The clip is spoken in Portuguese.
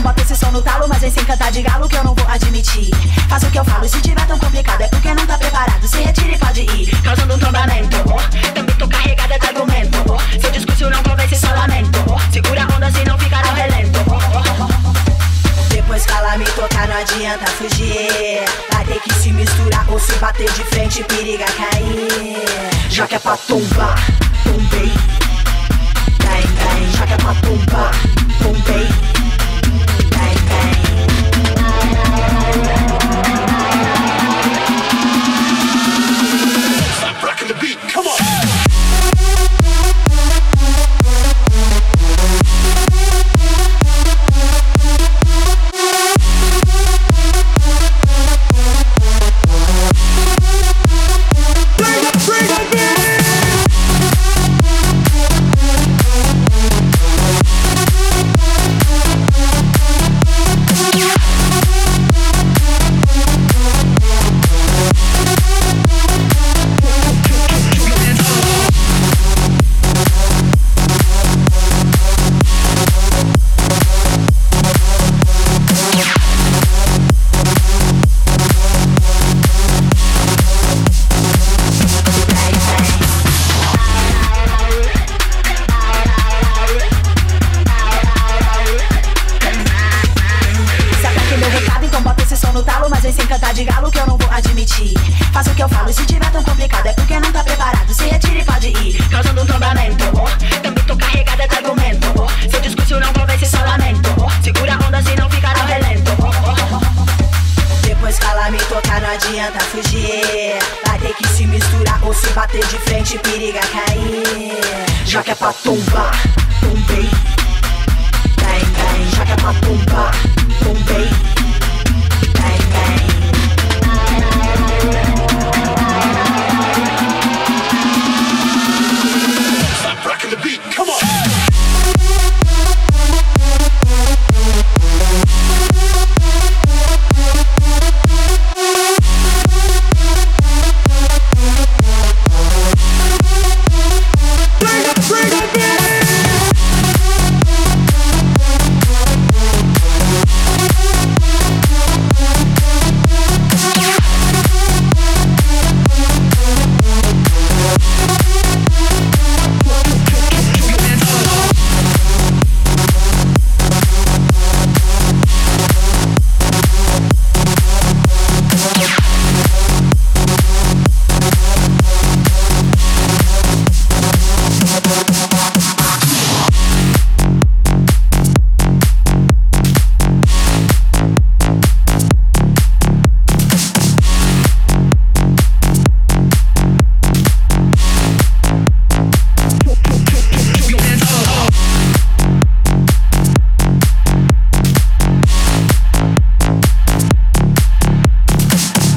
bota esse som no talo, mas vem sem cantar de galo que eu não vou admitir. Faz o que eu falo, e se tiver tão complicado é porque não tá preparado. Se retire e pode ir, causando um trombamento, Também tô carregada de argumento. Seu discurso não convence, só lamento. Segura a onda, senão ficará relento. Depois que ela me tocar, não adianta fugir. Vai ter que se misturar ou se bater de frente, periga cair. Já que é pra tombar, tombei. Já que é pra tombar, tombei. Admitir. Faz o que eu falo, e se tiver tão complicado é porque não tá preparado. Se retire e pode ir, causando um tombamento. Também tô carregada de argumento. Seu discurso não convence, só lamento. Segura a onda, se não ficar no relento. Depois ela me tocar, não adianta fugir. Vai ter que se misturar ou se bater de frente, periga cair. Já que é pra tombar, tombei. Bem, bem, já que é pra tombar.